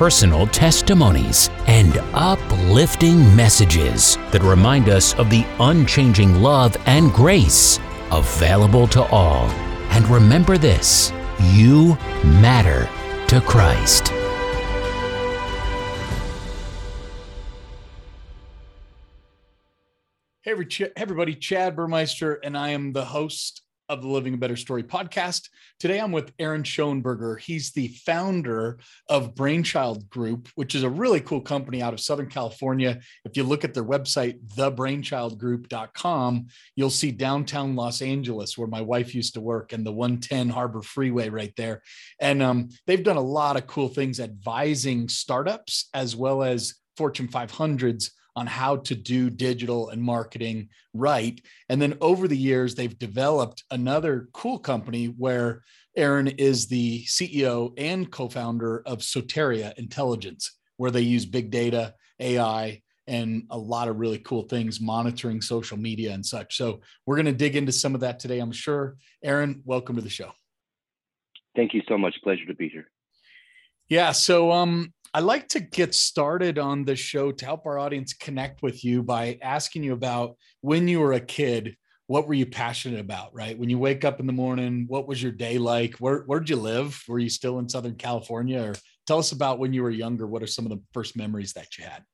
personal testimonies, and uplifting messages that remind us of the unchanging love and grace available to all. And remember this you matter to Christ. Hey, everybody, Chad Burmeister, and I am the host of the Living a Better Story podcast. Today I'm with Aaron Schoenberger. He's the founder of Brainchild Group, which is a really cool company out of Southern California. If you look at their website, thebrainchildgroup.com, you'll see downtown Los Angeles, where my wife used to work, and the 110 Harbor Freeway right there. And um, they've done a lot of cool things advising startups as well as Fortune 500s on how to do digital and marketing right. And then over the years, they've developed another cool company where Aaron is the CEO and co founder of Soteria Intelligence, where they use big data, AI, and a lot of really cool things monitoring social media and such. So we're going to dig into some of that today, I'm sure. Aaron, welcome to the show. Thank you so much. Pleasure to be here. Yeah. So, um, I like to get started on the show to help our audience connect with you by asking you about when you were a kid, what were you passionate about, right? When you wake up in the morning, what was your day like? Where, where'd you live? Were you still in Southern California? Or tell us about when you were younger. What are some of the first memories that you had?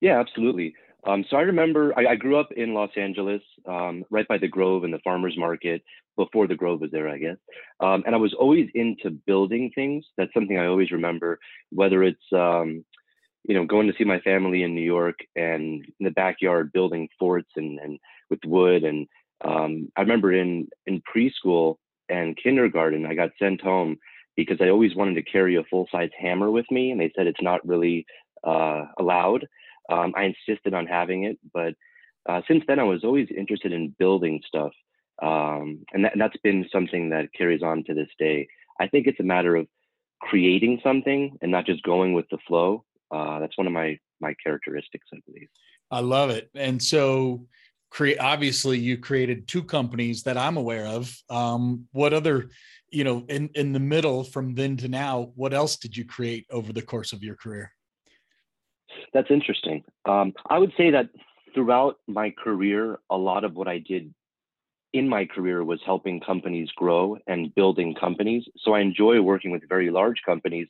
Yeah, absolutely. Um, so I remember I, I, grew up in Los Angeles, um, right by the Grove and the farmers market before the Grove was there, I guess. Um, and I was always into building things. That's something I always remember, whether it's, um, you know, going to see my family in New York and in the backyard building forts and, and with wood. And um, I remember in, in preschool and kindergarten, I got sent home because I always wanted to carry a full size hammer with me. And they said it's not really uh, allowed. Um, I insisted on having it, but uh, since then I was always interested in building stuff, um, and, that, and that's been something that carries on to this day. I think it's a matter of creating something and not just going with the flow. Uh, that's one of my my characteristics, I believe. I love it, and so create. Obviously, you created two companies that I'm aware of. Um, what other, you know, in in the middle from then to now, what else did you create over the course of your career? That's interesting. Um, I would say that throughout my career, a lot of what I did in my career was helping companies grow and building companies. So I enjoy working with very large companies,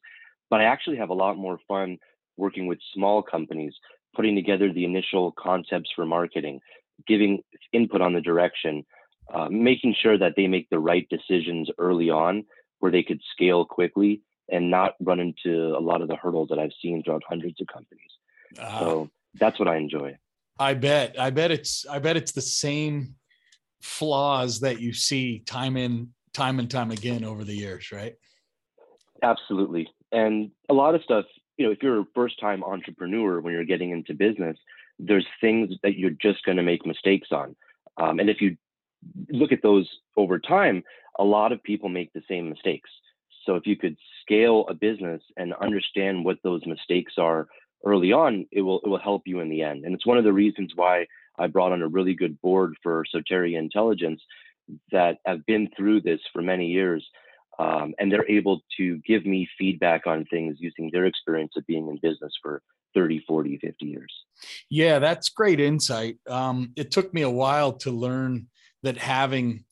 but I actually have a lot more fun working with small companies, putting together the initial concepts for marketing, giving input on the direction, uh, making sure that they make the right decisions early on where they could scale quickly and not run into a lot of the hurdles that I've seen throughout hundreds of companies. Uh, so that's what I enjoy. I bet. I bet it's. I bet it's the same flaws that you see time in time and time again over the years, right? Absolutely. And a lot of stuff, you know, if you're a first time entrepreneur when you're getting into business, there's things that you're just going to make mistakes on. Um, and if you look at those over time, a lot of people make the same mistakes. So if you could scale a business and understand what those mistakes are early on, it will it will help you in the end. And it's one of the reasons why I brought on a really good board for Soteria Intelligence that have been through this for many years. Um, and they're able to give me feedback on things using their experience of being in business for 30, 40, 50 years. Yeah, that's great insight. Um, it took me a while to learn that having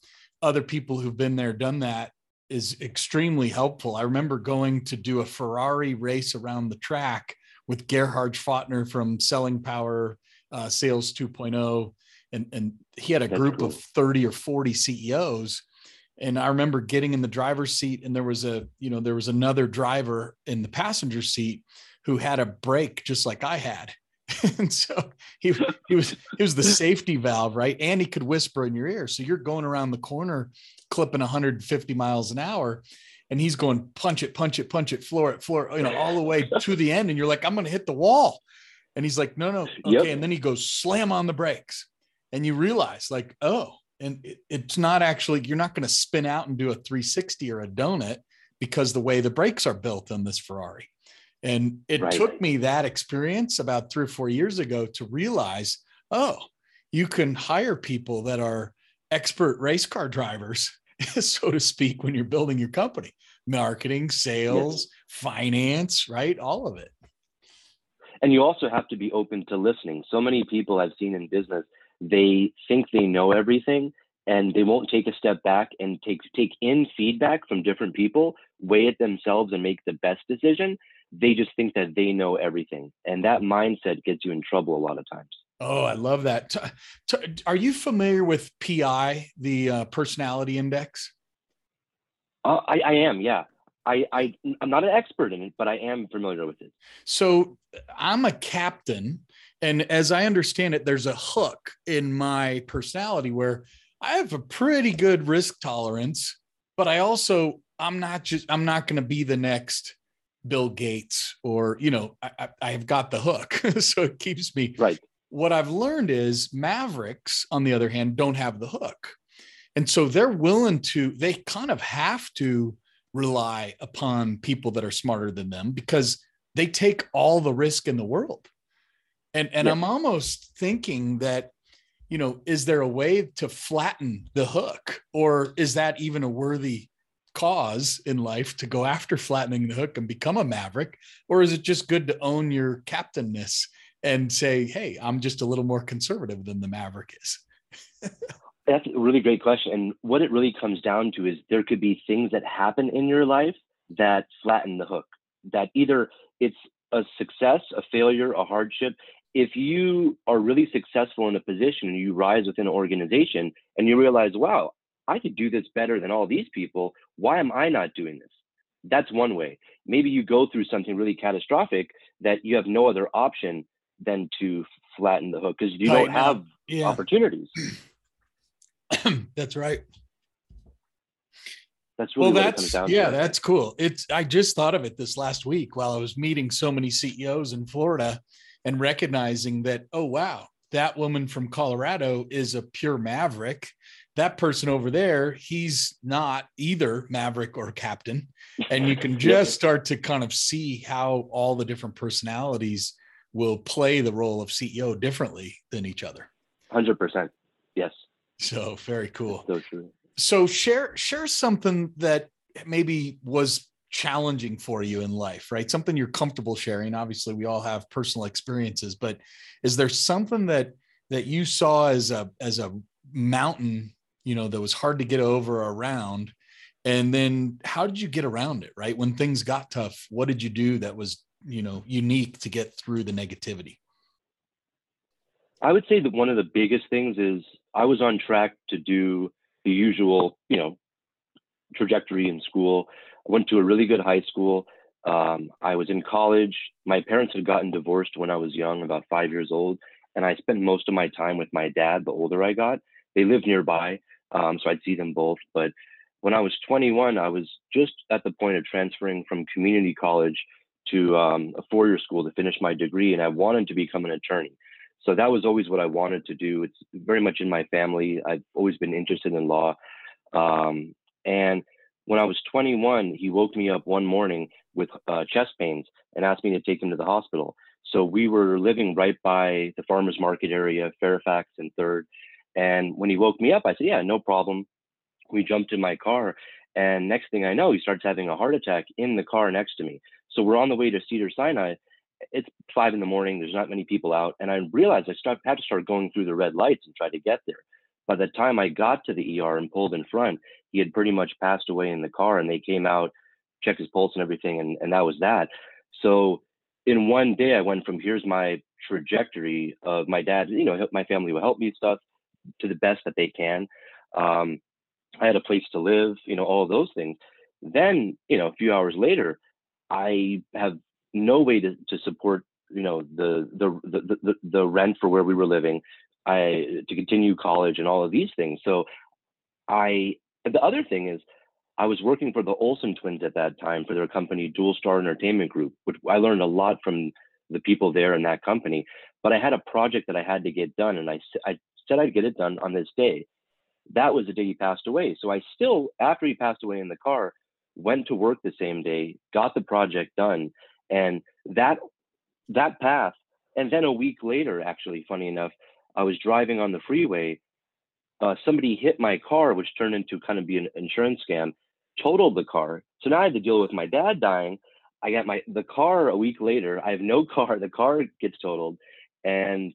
other people who've been there, done that is extremely helpful. I remember going to do a Ferrari race around the track with Gerhard Gschwandtner from Selling Power uh, Sales 2.0, and and he had a That's group cool. of 30 or 40 CEOs. And I remember getting in the driver's seat, and there was a you know there was another driver in the passenger seat who had a brake just like I had. and so he he was he was the safety valve, right? And he could whisper in your ear. So you're going around the corner clipping 150 miles an hour and he's going punch it, punch it, punch it, floor it, floor, you know, all the way to the end. And you're like, I'm going to hit the wall. And he's like, no, no. Okay. Yep. And then he goes slam on the brakes. And you realize, like, oh, and it, it's not actually, you're not going to spin out and do a 360 or a donut because the way the brakes are built on this Ferrari. And it Right. took me that experience about three or four years ago to realize, oh, you can hire people that are expert race car drivers, so to speak, when you're building your company. Marketing, sales, finance, right? All of it. and you also have to be open to listening. So many people i've seen in business they think they know everything and they won't take a step back and take take in feedback from different people weigh it themselves and make the best decision. They just think that they know everything. And that mindset gets you in trouble a lot of times Oh, I love that. T- t- are you familiar with PI, the uh, personality index? uh, I, I am yeah I, I i'm not an expert in it but i am familiar with it So I'm a captain. And as I understand it, there's a hook in my personality where I have a pretty good risk tolerance, but I also, I'm not just, I'm not going to be the next Bill Gates or, you know, I, I, I've got the hook. so it keeps me right what I've learned is Mavericks, on the other hand, don't have the hook. And so they're willing to, they kind of have to rely upon people that are smarter than them because they take all the risk in the world. And, and Yeah. I'm almost thinking that, you know, is there a way to flatten the hook or is that even a worthy cause in life to go after flattening the hook and become a maverick? Or is it just good to own your captainness and say, hey, I'm just a little more conservative than the Maverick is. That's a really great question. And what it really comes down to is there could be things that happen in your life that flatten the hook, that either it's a success, a failure, a hardship. If you are really successful in a position and you rise within an organization and you realize, wow, I could do this better than all these people. Why am I not doing this? That's one way. Maybe you go through something really catastrophic that you have no other option than to flatten the hook because you don't have Yeah, opportunities. that's right. That's really well, what it comes that's yeah, to. that's cool. It's I just thought of it this last week while I was meeting so many CEOs in Florida and recognizing that oh wow, that woman from Colorado is a pure maverick. That person over there, he's not either maverick or captain. And you can just start to kind of see how all the different personalities will play the role of CEO differently than each other. Hundred percent. Yes. So very cool. So true. so share share something that maybe was challenging for you in life right something you're comfortable sharing obviously we all have personal experiences but is there something that that you saw as a as a mountain you know that was hard to get over around and then how did you get around it right when things got tough what did you do that was you know unique to get through the negativity I would say that one of the biggest things is I was on track to do the usual, you know, trajectory in school. I went to a really good high school. Um, I was in college. My parents had gotten divorced when I was young, about five years old, and I spent most of my time with my dad. The older I got, they lived nearby, um, so I'd see them both. But when I was 21, I was just at the point of transferring from community college to um, a four-year school to finish my degree, and I wanted to become an attorney. So that was always what I wanted to do. It's very much in my family. I've always been interested in law. Um, and when I was 21, he woke me up one morning with uh, chest pains and asked me to take him to the hospital. So we were living right by the farmers market area, Fairfax and Third. And when he woke me up, I said, "Yeah, no problem." We jumped in my car, and next thing I know, he starts having a heart attack in the car next to me. So we're on the way to Cedar Sinai. It's five in the morning. There's not many people out, and I realized I start, had to start going through the red lights and try to get there. By the time I got to the ER and pulled in front, he had pretty much passed away in the car, and they came out, checked his pulse and everything, and, and that was that. So in one day, I went from here's my trajectory of my dad, you know, my family will help me stuff to the best that they can. Um, I had a place to live, you know, all those things. Then, you know, a few hours later, I have no way to, to support, you know, the, the, the, the, the rent for where we were living, I, to continue college and all of these things. So I, the other thing is I was working for the Olsen twins at that time for their company, Dual Star Entertainment Group, which I learned a lot from the people there in that company. But I had a project that I had to get done, and I, I said I'd get it done on this day. That was the day he passed away. So I still, after he passed away in the car, went to work the same day, got the project done, and that that path. And then a week later, actually, funny enough, I was driving on the freeway. Uh, somebody hit my car, which turned into kind of be an insurance scam, totaled the car. So now I had to deal with my dad dying. I got my the car a week later. I have no car. The car gets totaled, and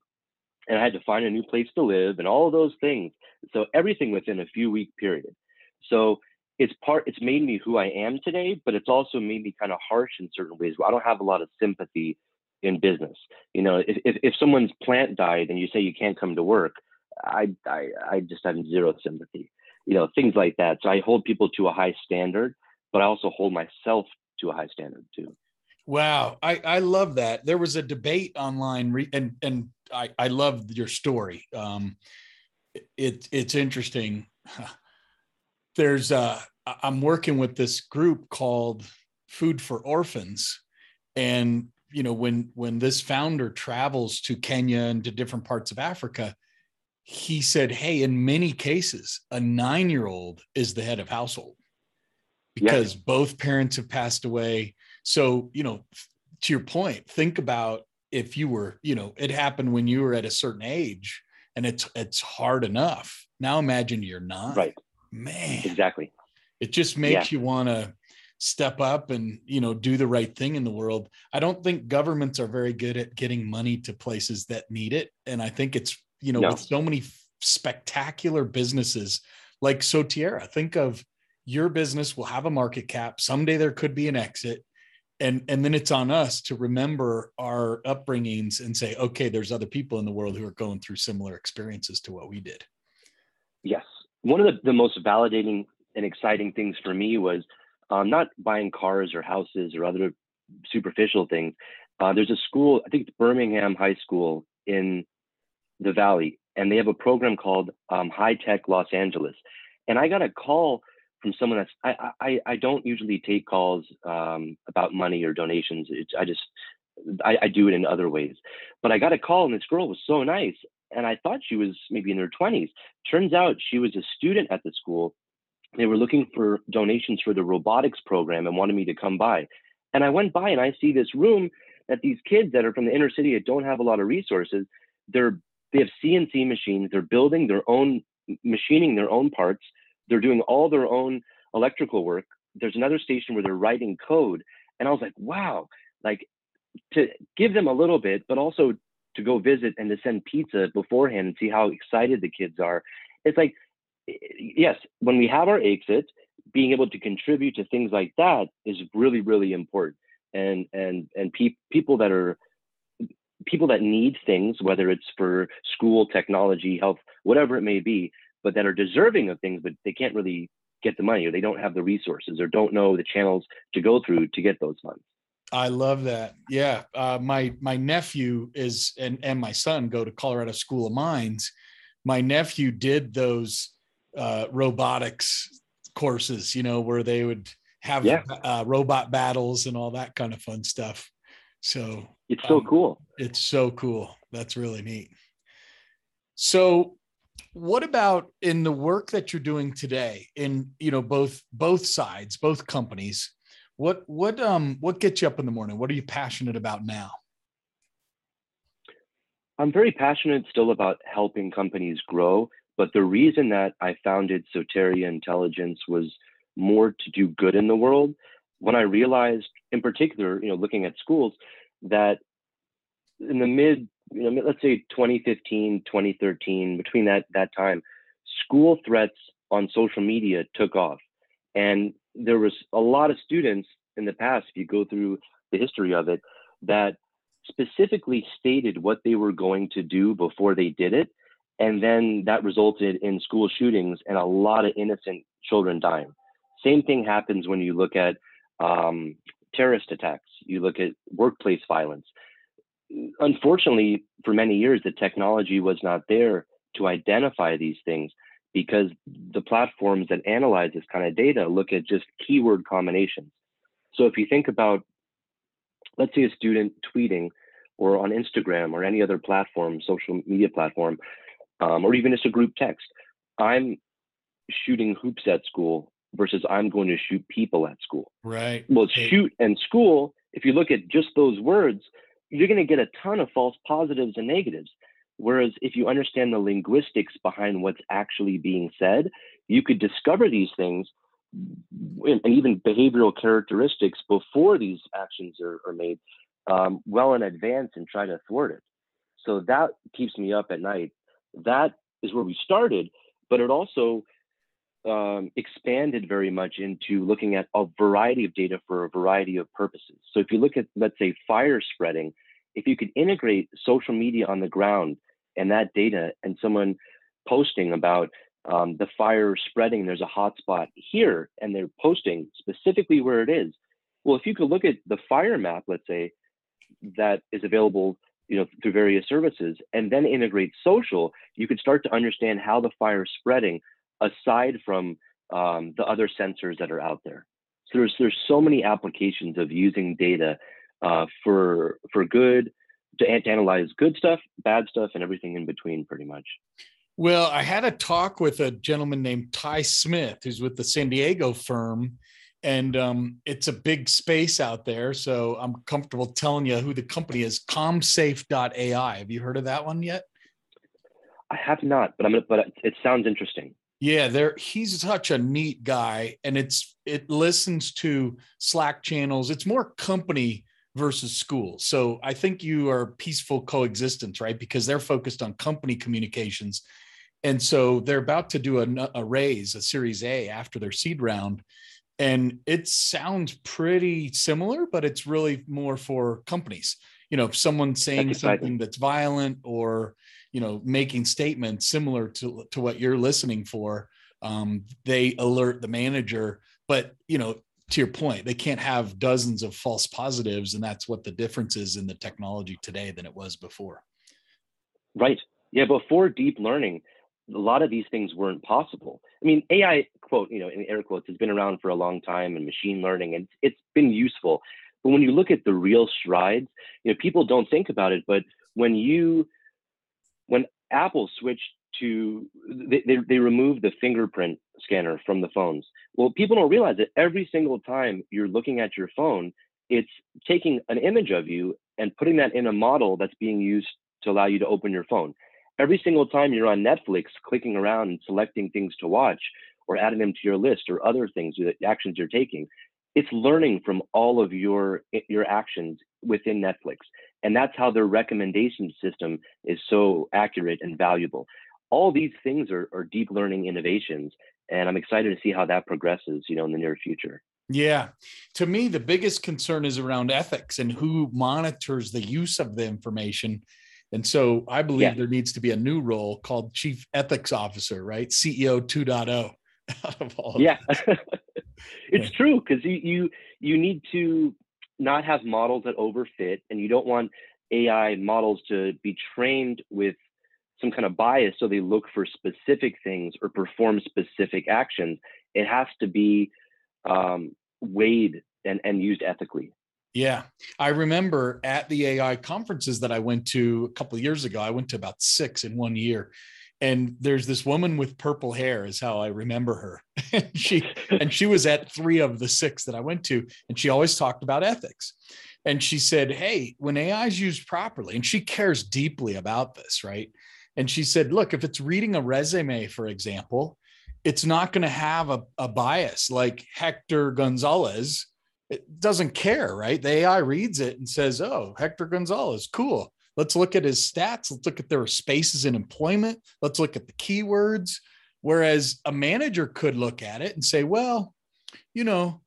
and I had to find a new place to live and all those things. So everything within a few week period. So it's part it's made me who I am today, but it's also made me kind of harsh in certain ways. I don't have a lot of sympathy in business. You know, if if, if someone's plant died and you say you can't come to work, I I I just have zero sympathy. You know, things like that. So I hold people to a high standard, but I also hold myself to a high standard too. Wow, I I love that. There was a debate online, re- and and I I love your story. Um, it it's interesting. There's uh, I'm working with this group called Food for Orphans, and you know when when this founder travels to Kenya and to different parts of Africa, he said, "Hey, in many cases, a nine year old is the head of household." because yeah. both parents have passed away. So, you know, to your point, think about if you were, you know, it happened when you were at a certain age and it's it's hard enough. Now imagine you're not. Right. Man. Exactly. It just makes yeah. you want to step up and, you know, do the right thing in the world. I don't think governments are very good at getting money to places that need it. And I think it's, you know, no. with so many spectacular businesses like Soteria, think of your business will have a market cap. Someday there could be an exit. And, and then it's on us to remember our upbringings and say, okay, there's other people in the world who are going through similar experiences to what we did. Yes. One of the, the most validating and exciting things for me was um, not buying cars or houses or other superficial things. Uh, there's a school, I think it's Birmingham High School in the Valley, and they have a program called um, High Tech Los Angeles. And I got a call from someone that's I I, I don't usually take calls um, about money or donations. It's, I just I, I do it in other ways. But I got a call and this girl was so nice, and I thought she was maybe in her 20s. Turns out she was a student at the school. They were looking for donations for the robotics program and wanted me to come by. And I went by and I see this room that these kids that are from the inner city that don't have a lot of resources, they're they have CNC machines. They're building their own, machining their own parts they're doing all their own electrical work. There's another station where they're writing code. And I was like, wow, like to give them a little bit, but also to go visit and to send pizza beforehand and see how excited the kids are. It's like, eh, eh, yes, when we have our exit, being able to contribute to things like that is really, really important. And and and pe- people that are people that need things, whether it's for school, technology, health, whatever it may be, but that are deserving of things, but they can't really get the money or they don't have the resources or don't know the channels to go through to get those funds. I love that. Yeah, uh, my my nephew is and and my son go to Colorado School of Mines. My nephew did those uh, robotics courses, you know, where they would have yeah. uh, robot battles and all that kind of fun stuff. So it's so um, cool. It's so cool. That's really neat. So what about in the work that you're doing today in you know both both sides both companies what what um what gets you up in the morning? What are you passionate about now? I'm very passionate still about helping companies grow but the reason that i founded soteria intelligence was more to do good in the world when i realized in particular you know looking at schools that in the mid you know, let's say 2015, 2013, between that that time, school threats on social media took off, and there was a lot of students in the past. If you go through the history of it, that specifically stated what they were going to do before they did it. And then that resulted in school shootings and a lot of innocent children dying. Same thing happens when you look at um, terrorist attacks, you look at workplace violence. Unfortunately, for many years, the technology was not there to identify these things because the platforms that analyze this kind of data look at just keyword combinations. So if you think about, let's say a student tweeting or on Instagram or any other platform, social media platform, um, or even just a group text, I'm shooting hoops at school versus I'm going to shoot people at school. Right. Well, shoot and school, if you look at just those words, you're going to get a ton of false positives and negatives. Whereas if you understand the linguistics behind what's actually being said, you could discover these things and even behavioral characteristics before these actions are, are made um, well in advance and try to thwart it. So that keeps me up at night. That is where we started, but it also um, expanded very much into looking at a variety of data for a variety of purposes. So if you look at, let's say, fire spreading, if you could integrate social media on the ground and that data and someone posting about um, the fire spreading, there's a hotspot here, and they're posting specifically where it is. Well, if you could look at the fire map, let's say, that is available you know through various services and then integrate social you could start to understand how the fire is spreading aside from um, the other sensors that are out there. So there's there's so many applications of using data uh, for for good to, to analyze good stuff, bad stuff, and everything in between, pretty much. Well, I had a talk with a gentleman named Ty Smith, who's with the San Diego firm, and um, it's a big space out there. So I'm comfortable telling you who the company is. ComSafe.ai. Have you heard of that one yet? I have not, but I'm gonna. But it sounds interesting. Yeah, there he's such a neat guy and it's it listens to Slack channels. It's more company versus school. So I think you are peaceful coexistence, right? Because they're focused on company communications. And so they're about to do a, a raise, a series A after their seed round. And it sounds pretty similar, but it's really more for companies. You know, if someone's saying that's something that's violent or you know making statements similar to to what you're listening for um, they alert the manager but you know to your point they can't have dozens of false positives and that's what the difference is in the technology today than it was before. Right. Yeah before deep learning a lot of these things weren't possible. I mean ai quote you know in air quotes has been around for a long time and machine learning and it's been useful. But when you look at the real strides you know people don't think about it but when you when Apple switched to they, they, removed the fingerprint scanner from the phones. Well, people don't realize that every single time you're looking at your phone, it's taking an image of you and putting that in a model that's being used to allow you to open your phone. Every single time you're on Netflix, clicking around and selecting things to watch or adding them to your list or other things, actions you're taking, it's learning from all of your eh, your actions within Netflix. And that's how their recommendation system is so accurate and valuable. All these things are, are deep learning innovations. And I'm excited to see how that progresses, you know, in the near future. Yeah. To me, the biggest concern is around ethics and who monitors the use of the information. And so I believe yeah. there needs to be a new role called Chief Ethics Officer, right? CEO 2.0 out of all. Yeah. it's yeah. true because you, you you need to not have models that overfit, and you don't want AI models to be trained with some kind of bias so they look for specific things or perform specific actions. It has to be um, weighed and, and used ethically. Yeah. I remember at the AI conferences that I went to a couple of years ago, I went to about six in one year and there's this woman with purple hair is how i remember her and she and she was at three of the six that i went to and she always talked about ethics and she said hey when ai is used properly and she cares deeply about this right and she said look if it's reading a resume for example it's not going to have a, a bias like hector gonzalez it doesn't care right the ai reads it and says oh hector gonzalez cool Let's look at his stats. Let's look at their spaces in employment. Let's look at the keywords. Whereas a manager could look at it and say, well, you know,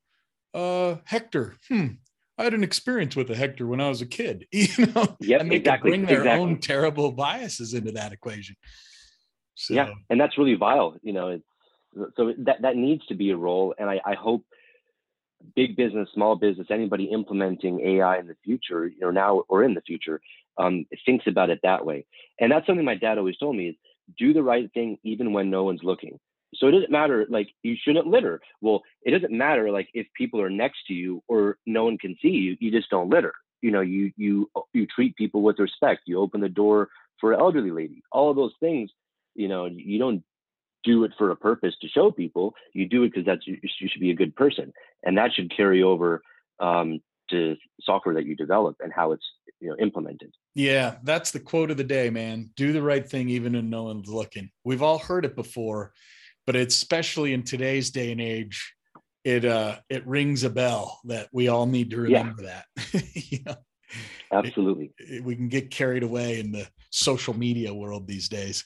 uh, Hector, hmm, I had an experience with a Hector when I was a kid, you know, yep, and they exactly, bring their exactly. own terrible biases into that equation. So. Yeah, and that's really vile. You know, it's, so that that needs to be a role, and I, I hope big business, small business, anybody implementing AI in the future, you know, now or in the future, um, thinks about it that way. And that's something my dad always told me is do the right thing even when no one's looking. So it doesn't matter, like you shouldn't litter. Well, it doesn't matter like if people are next to you or no one can see you, you just don't litter. You know, you you you treat people with respect. You open the door for an elderly lady. All of those things, you know, you don't do it for a purpose to show people. You do it because that's you should be a good person, and that should carry over um, to software that you develop and how it's you know implemented. Yeah, that's the quote of the day, man. Do the right thing even when no one's looking. We've all heard it before, but it's especially in today's day and age, it uh it rings a bell that we all need to remember yeah. that. you know? Absolutely. It, it, we can get carried away in the social media world these days.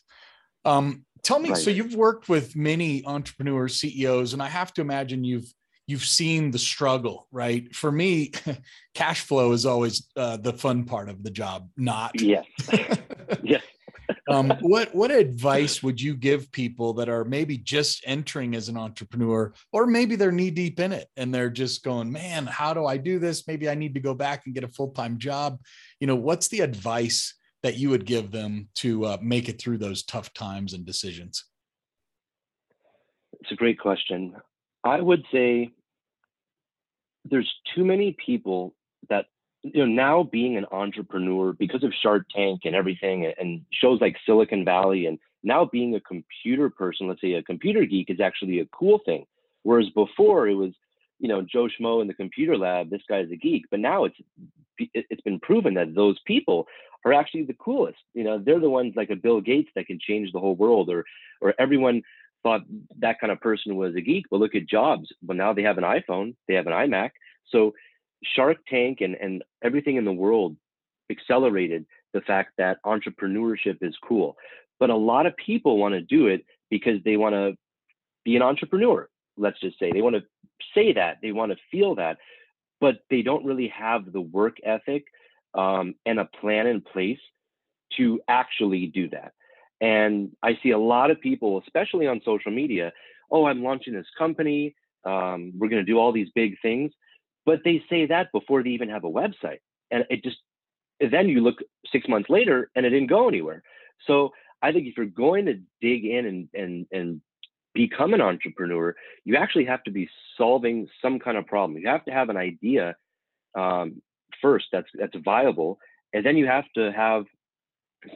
Um, tell me, right. so you've worked with many entrepreneurs, CEOs, and I have to imagine you've you've seen the struggle, right? For me, cash flow is always uh, the fun part of the job, not. Yes. yes. Um, what what advice would you give people that are maybe just entering as an entrepreneur, or maybe they're knee deep in it and they're just going, "Man, how do I do this? Maybe I need to go back and get a full time job." You know, what's the advice that you would give them to uh, make it through those tough times and decisions? It's a great question. I would say there's too many people that you know now being an entrepreneur because of Shark Tank and everything and shows like Silicon Valley and now being a computer person, let's say a computer geek is actually a cool thing. Whereas before it was, you know, Joe Schmo in the computer lab, this guy's a geek. But now it's it's been proven that those people are actually the coolest. You know, they're the ones like a Bill Gates that can change the whole world, or or everyone thought that kind of person was a geek. But look at Jobs. Well, now they have an iPhone, they have an iMac. So Shark Tank and and everything in the world accelerated the fact that entrepreneurship is cool. But a lot of people want to do it because they want to be an entrepreneur. Let's just say they want to say that they want to feel that, but they don't really have the work ethic um, and a plan in place to actually do that. And I see a lot of people, especially on social media, oh, I'm launching this company. Um, we're going to do all these big things. But they say that before they even have a website. And it just, then you look six months later and it didn't go anywhere. So I think if you're going to dig in and, and, and become an entrepreneur, you actually have to be solving some kind of problem. You have to have an idea um, first that's that's viable, and then you have to have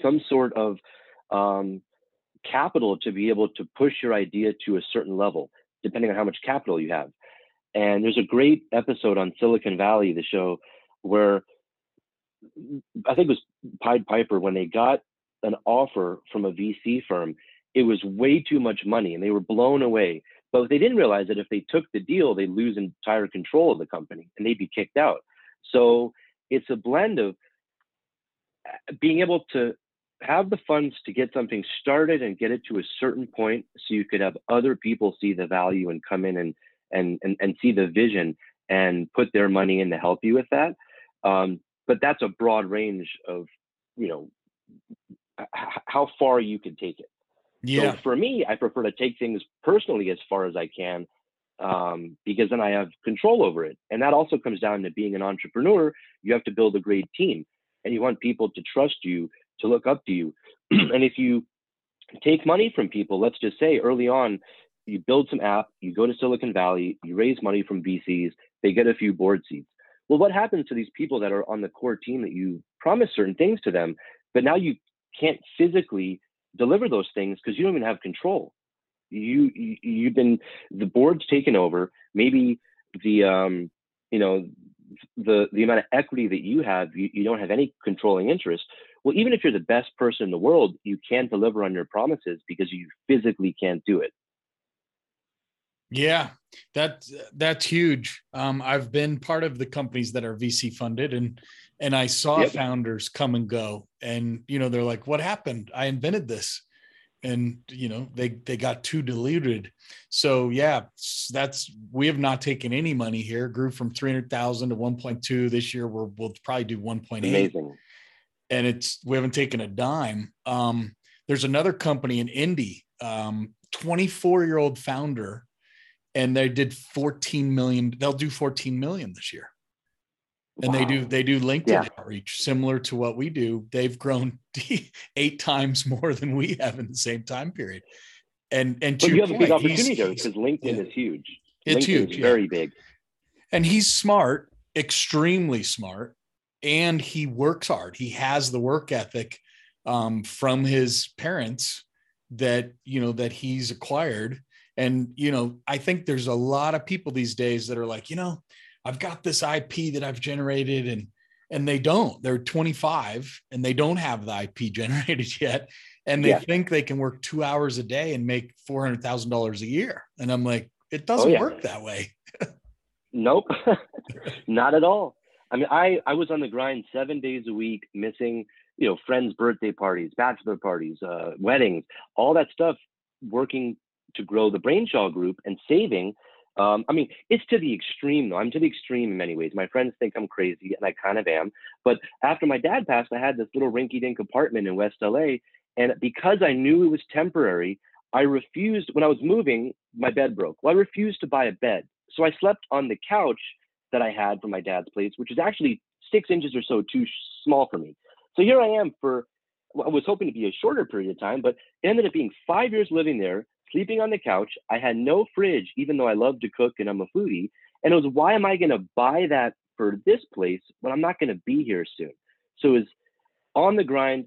some sort of um, capital to be able to push your idea to a certain level, depending on how much capital you have. And there's a great episode on Silicon Valley, the show, where I think it was Pied Piper when they got an offer from a VC firm. It was way too much money, and they were blown away. But they didn't realize that if they took the deal, they'd lose entire control of the company and they'd be kicked out. So it's a blend of uh, being able to have the funds to get something started and get it to a certain point so you could have other people see the value and come in and and and, and see the vision and put their money in to help you with that um, but that's a broad range of you know h- how far you can take it yeah so for me i prefer to take things personally as far as i can um, because then I have control over it. And that also comes down to being an entrepreneur. You have to build a great team and you want people to trust you, to look up to you. and if you take money from people, let's just say early on, you build some app, you go to Silicon Valley, you raise money from VCs, they get a few board seats. Well, what happens to these people that are on the core team that you promise certain things to them, but now you can't physically deliver those things because you don't even have control you, you you've been the board's taken over. Maybe the um, you know the the amount of equity that you have, you, you don't have any controlling interest. Well, even if you're the best person in the world, you can't deliver on your promises because you physically can't do it. Yeah, that that's huge. Um, I've been part of the companies that are VC funded, and and I saw yep. founders come and go, and you know they're like, "What happened? I invented this." and you know they they got too diluted so yeah that's we have not taken any money here grew from 300000 to 1.2 this year we're, we'll probably do 1.8 Amazing. and it's we haven't taken a dime um, there's another company in indy um, 24 year old founder and they did 14 million they'll do 14 million this year. And wow. they do they do linkedin yeah. outreach similar to what we do. They've grown eight times more than we have in the same time period. And and you have point, a big opportunity there because linkedin yeah. is huge. It's huge very big. And he's smart extremely smart and he works hard. He has the work ethic um, from his parents that you know that he's acquired and you know i think there's a lot of people these days that are like you know I've got this IP that I've generated and and they don't. They're 25 and they don't have the IP generated yet. And they yeah. think they can work two hours a day and make four hundred thousand dollars a year. And I'm like, it doesn't oh, yeah. work that way. nope. Not at all. I mean, I, I was on the grind seven days a week, missing, you know, friends' birthday parties, bachelor parties, uh, weddings, all that stuff, working to grow the Brainchild group and saving um, I mean, it's to the extreme though. I'm to the extreme in many ways. My friends think I'm crazy, and I kind of am. But after my dad passed, I had this little rinky-dink apartment in West LA, and because I knew it was temporary, I refused. When I was moving, my bed broke. Well, I refused to buy a bed, so I slept on the couch that I had from my dad's place, which is actually six inches or so too small for me. So here I am for. I was hoping to be a shorter period of time, but it ended up being five years living there, sleeping on the couch. I had no fridge, even though I love to cook and I'm a foodie. And it was, why am I going to buy that for this place when I'm not going to be here soon? So it was on the grind,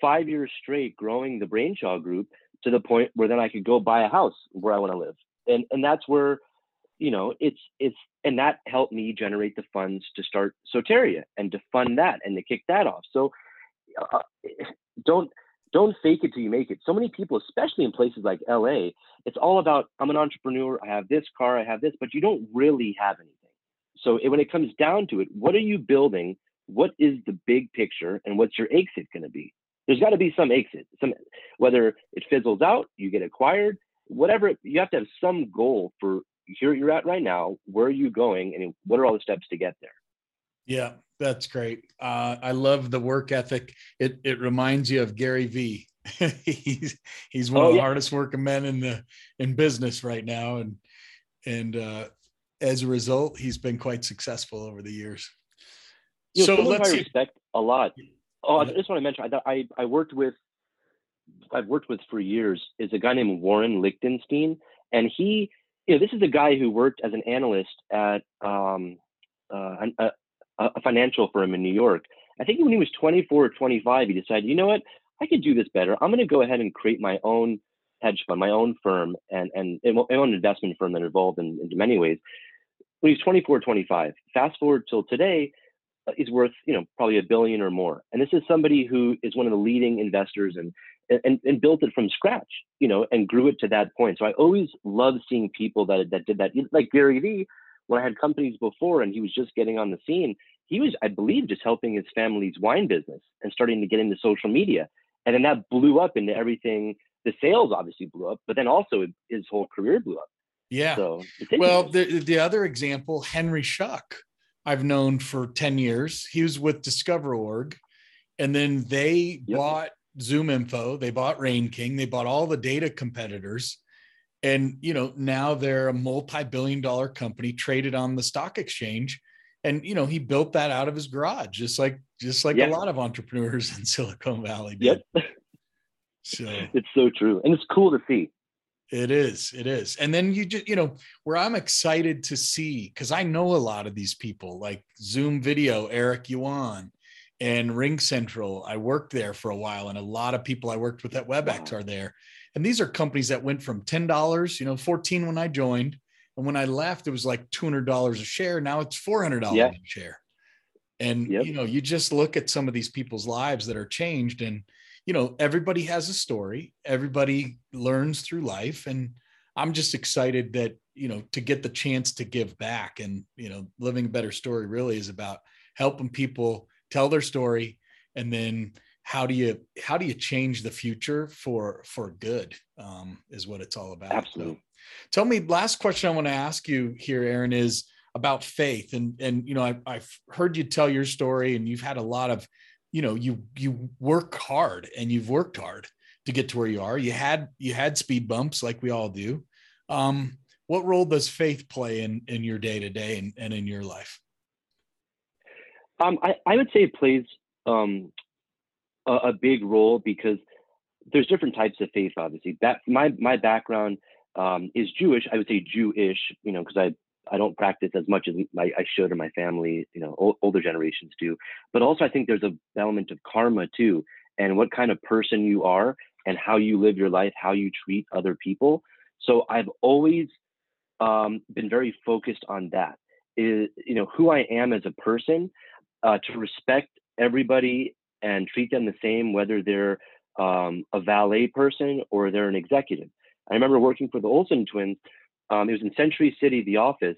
five years straight, growing the Brainchild group to the point where then I could go buy a house where I want to live. And and that's where, you know, it's it's and that helped me generate the funds to start Soteria and to fund that and to kick that off. So uh, don't don't fake it till you make it. So many people, especially in places like LA, it's all about I'm an entrepreneur, I have this car, I have this, but you don't really have anything. So it, when it comes down to it, what are you building? What is the big picture, and what's your exit going to be? There's got to be some exit. Some whether it fizzles out, you get acquired, whatever. You have to have some goal for here you're at right now. Where are you going, and what are all the steps to get there? Yeah, that's great. Uh, I love the work ethic. It it reminds you of Gary Vee. he's he's one oh, of the yeah. hardest working men in the in business right now, and and uh, as a result, he's been quite successful over the years. You know, so let's I respect a lot. Oh, I just want to mention I, I I worked with I've worked with for years is a guy named Warren Lichtenstein, and he you know this is a guy who worked as an analyst at um, uh, an, uh, a financial firm in New York. I think when he was 24 or 25, he decided, you know what, I could do this better. I'm going to go ahead and create my own hedge fund, my own firm, and and my own investment firm that involved in, in many ways. When he's 24, 25, fast forward till today, uh, he's worth you know probably a billion or more. And this is somebody who is one of the leading investors and and, and built it from scratch, you know, and grew it to that point. So I always love seeing people that that did that, like Gary Vee. When I had companies before and he was just getting on the scene, he was, I believe, just helping his family's wine business and starting to get into social media. And then that blew up into everything. The sales obviously blew up, but then also his whole career blew up. Yeah. So well, the, the other example, Henry Schuck, I've known for 10 years. He was with DiscoverOrg. And then they yep. bought ZoomInfo, they bought RainKing, they bought all the data competitors. And you know, now they're a multi-billion dollar company traded on the stock exchange. And you know he built that out of his garage just like just like a lot of entrepreneurs in silicon valley did. yep. So it's so true. And it's cool to see. It is it is. And then you just you know where i'm excited to see because i know a lot of these people like zoom video eric yuan and RingCentral i worked there for a while and a lot of people i worked with at webex wow. are there and these are companies that went from $10 you know 14 when i joined and when I left, it was like $200 a share. Now it's $400 yeah. a share. And, yep. you know, you just look at some of these people's lives that are changed and, you know, everybody has a story. Everybody learns through life. And I'm just excited that, you know, to get the chance to give back and, you know, living a better story really is about helping people tell their story and then how do you how do you change the future for for good um, is what it's all about. Absolutely. So, tell me last question i want to ask you here aaron is about faith. And and you know I, i've heard you tell your story and you've had a lot of you know you you work hard and you've worked hard to get to where you are. You had you had speed bumps like we all do. Um, what role does faith play in in your day to day and and in your life? Um, I, I would say it plays um, a, a, big role because there's different types of faith. Obviously, that my my background um, is Jewish. I would say Jewish, you know, because I I don't practice as much as I, I should, or my family, you know, o- older generations do. But also, I think there's a element of karma too, and what kind of person you are, and how you live your life, how you treat other people. So I've always um, been very focused on that. Is you know who I am as a person, uh, to respect everybody and treat them the same, whether they're um, a valet person or they're an executive. I remember working for the Olsen twins. Um, it was in Century City, the office,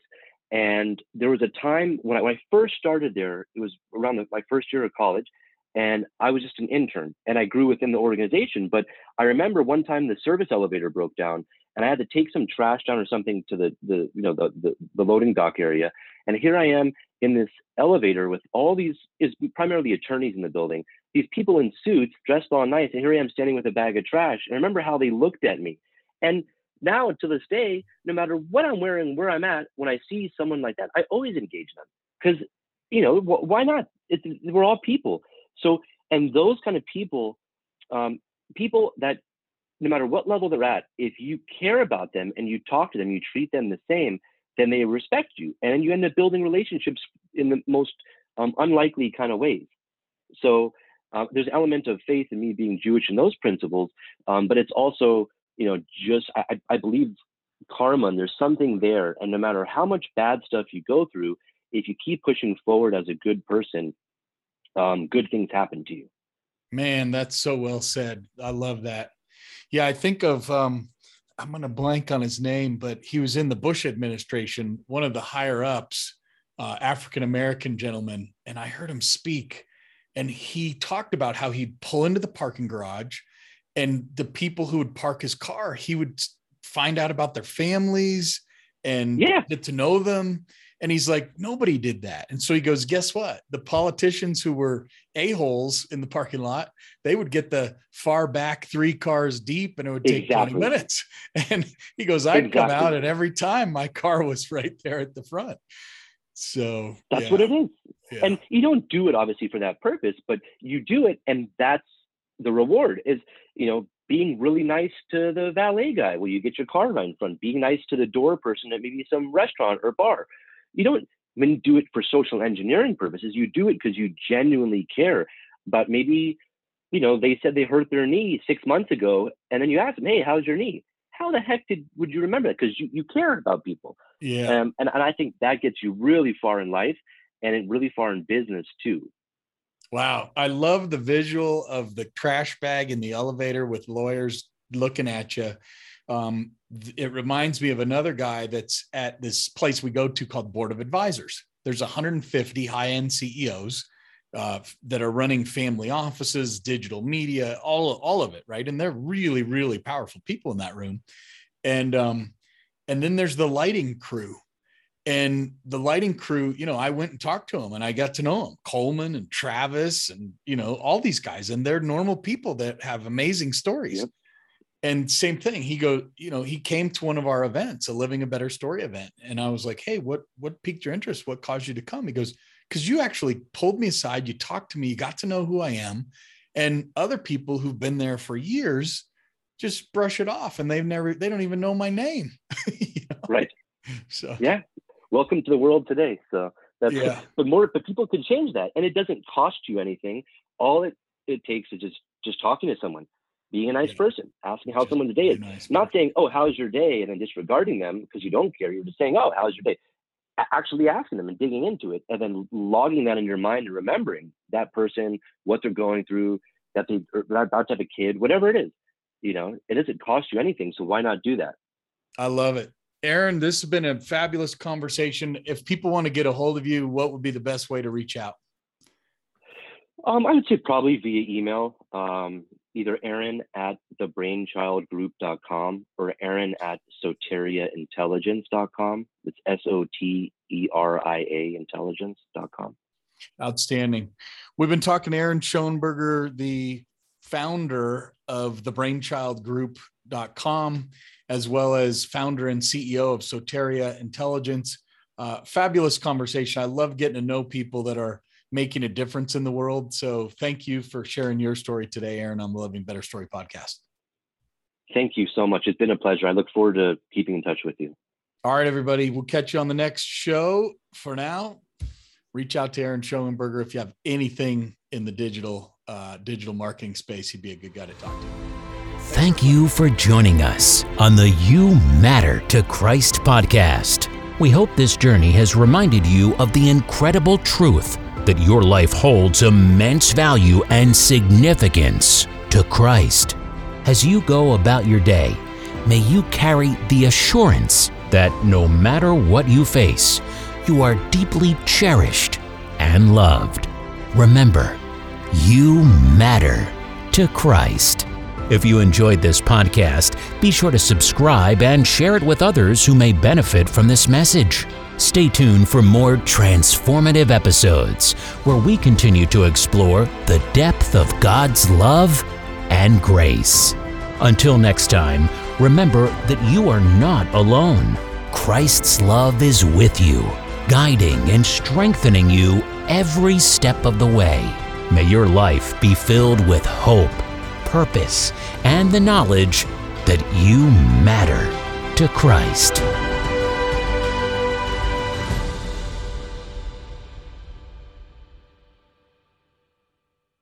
and there was a time when I, when I first started there. It was around the, my first year of college, and I was just an intern, and I grew within the organization. But I remember one time the service elevator broke down, and I had to take some trash down or something to the the you know the the, the loading dock area, and here I am in this elevator with all these is primarily attorneys in the building, these people in suits dressed all nice, and here I am standing with a bag of trash. And I remember how they looked at me. And now to this day, no matter what I'm wearing, where I'm at, when I see someone like that, I always engage them because you know wh- why not? It's, we're all people. So and those kind of people, um, people that no matter what level they're at, if you care about them and you talk to them, you treat them the same, then they respect you, and you end up building relationships in the most um, unlikely kind of ways. So uh, there's an element of faith in me being Jewish in those principles, um, but it's also you know just I, I believe karma and there's something there, and no matter how much bad stuff you go through, if you keep pushing forward as a good person, um, good things happen to you. Man, that's so well said. I love that. Yeah, I think of um, I'm going to blank on his name, but he was in the Bush administration, one of the higher ups, uh, African American gentleman, and I heard him speak, and he talked about how he'd pull into the parking garage, and the people who would park his car, he would find out about their families and yeah. get to know them. And he's like, nobody did that. And so he goes, guess what? The politicians who were a-holes in the parking lot, they would get the far back three cars deep and it would take exactly. 20 minutes. And he goes, I'd exactly. come out and every time my car was right there at the front. So that's yeah. what it is. Yeah. And you don't do it obviously for that purpose, but you do it and that's the reward is, you know, being really nice to the valet guy when you get your car right in front, being nice to the door person at maybe some restaurant or bar you don't even do it for social engineering purposes. You do it because you genuinely care. But maybe, you know, they said they hurt their knee six months ago, and then you ask them, "Hey, how's your knee?" How the heck did would you remember that? Because you you care about people. Yeah. Um, and and I think that gets you really far in life, and really far in business too. Wow, I love the visual of the trash bag in the elevator with lawyers looking at you. Um, it reminds me of another guy that's at this place we go to called Board of Advisors. There's 150 high end CEOs uh, that are running family offices, digital media, all all of it, right? And they're really, really powerful people in that room. And um, and then there's the lighting crew, and the lighting crew. You know, I went and talked to them, and I got to know them, Coleman and Travis, and you know all these guys, and they're normal people that have amazing stories. Yep and same thing he go you know he came to one of our events a living a better story event and i was like hey what what piqued your interest? What caused you to come? He goes because you actually pulled me aside you talked to me you got to know who i am and other people who've been there for years just brush it off and they've never they don't even know my name. You know? right. So yeah. Welcome to the world today so that's yeah. but more but people can change that and it doesn't cost you anything. All it it takes is just just talking to someone being a nice yeah. person, asking how someone's day is. Nice not saying, "Oh, how's your day?" and then disregarding them because you don't care. You're just saying, "Oh, how's your day?" Actually asking them and digging into it, and then logging that in your mind and remembering that person, what they're going through, that they about to have a kid, whatever it is. You know, it doesn't cost you anything, so why not do that? I love it. Aaron, this has been a fabulous conversation. If people want to get a hold of you, what would be the best way to reach out? Um, I would say probably via email, um, either Aaron at thebrainchildgroup.com or Aaron at soteriaintelligence.com. It's S O T E R I A intelligence.com. Outstanding. We've been talking to Aaron Schoenberger, the founder of thebrainchildgroup.com, as well as founder and CEO of Soteria Intelligence. Uh, fabulous conversation. I love getting to know people that are making a difference in the world. So thank you for sharing your story today, Aaron, on the Living Better Story podcast. Thank you so much. It's been a pleasure. I look forward to keeping in touch with you. All right, everybody. We'll catch you on the next show. For now, reach out to Aaron Schoenberger if you have anything in the digital uh, digital marketing space. He'd be a good guy to talk to. Thank you for joining us on the You Matter to Christ podcast. We hope this journey has reminded you of the incredible truth that your life holds immense value and significance to Christ. As you go about your day, may you carry the assurance that no matter what you face, you are deeply cherished and loved. Remember, you matter to Christ. If you enjoyed this podcast, be sure to subscribe and share it with others who may benefit from this message. Stay tuned for more transformative episodes where we continue to explore the depth of God's love and grace. Until next time, remember that you are not alone. Christ's love is with you, guiding and strengthening you every step of the way. May your life be filled with hope, purpose, and the knowledge that you matter to Christ.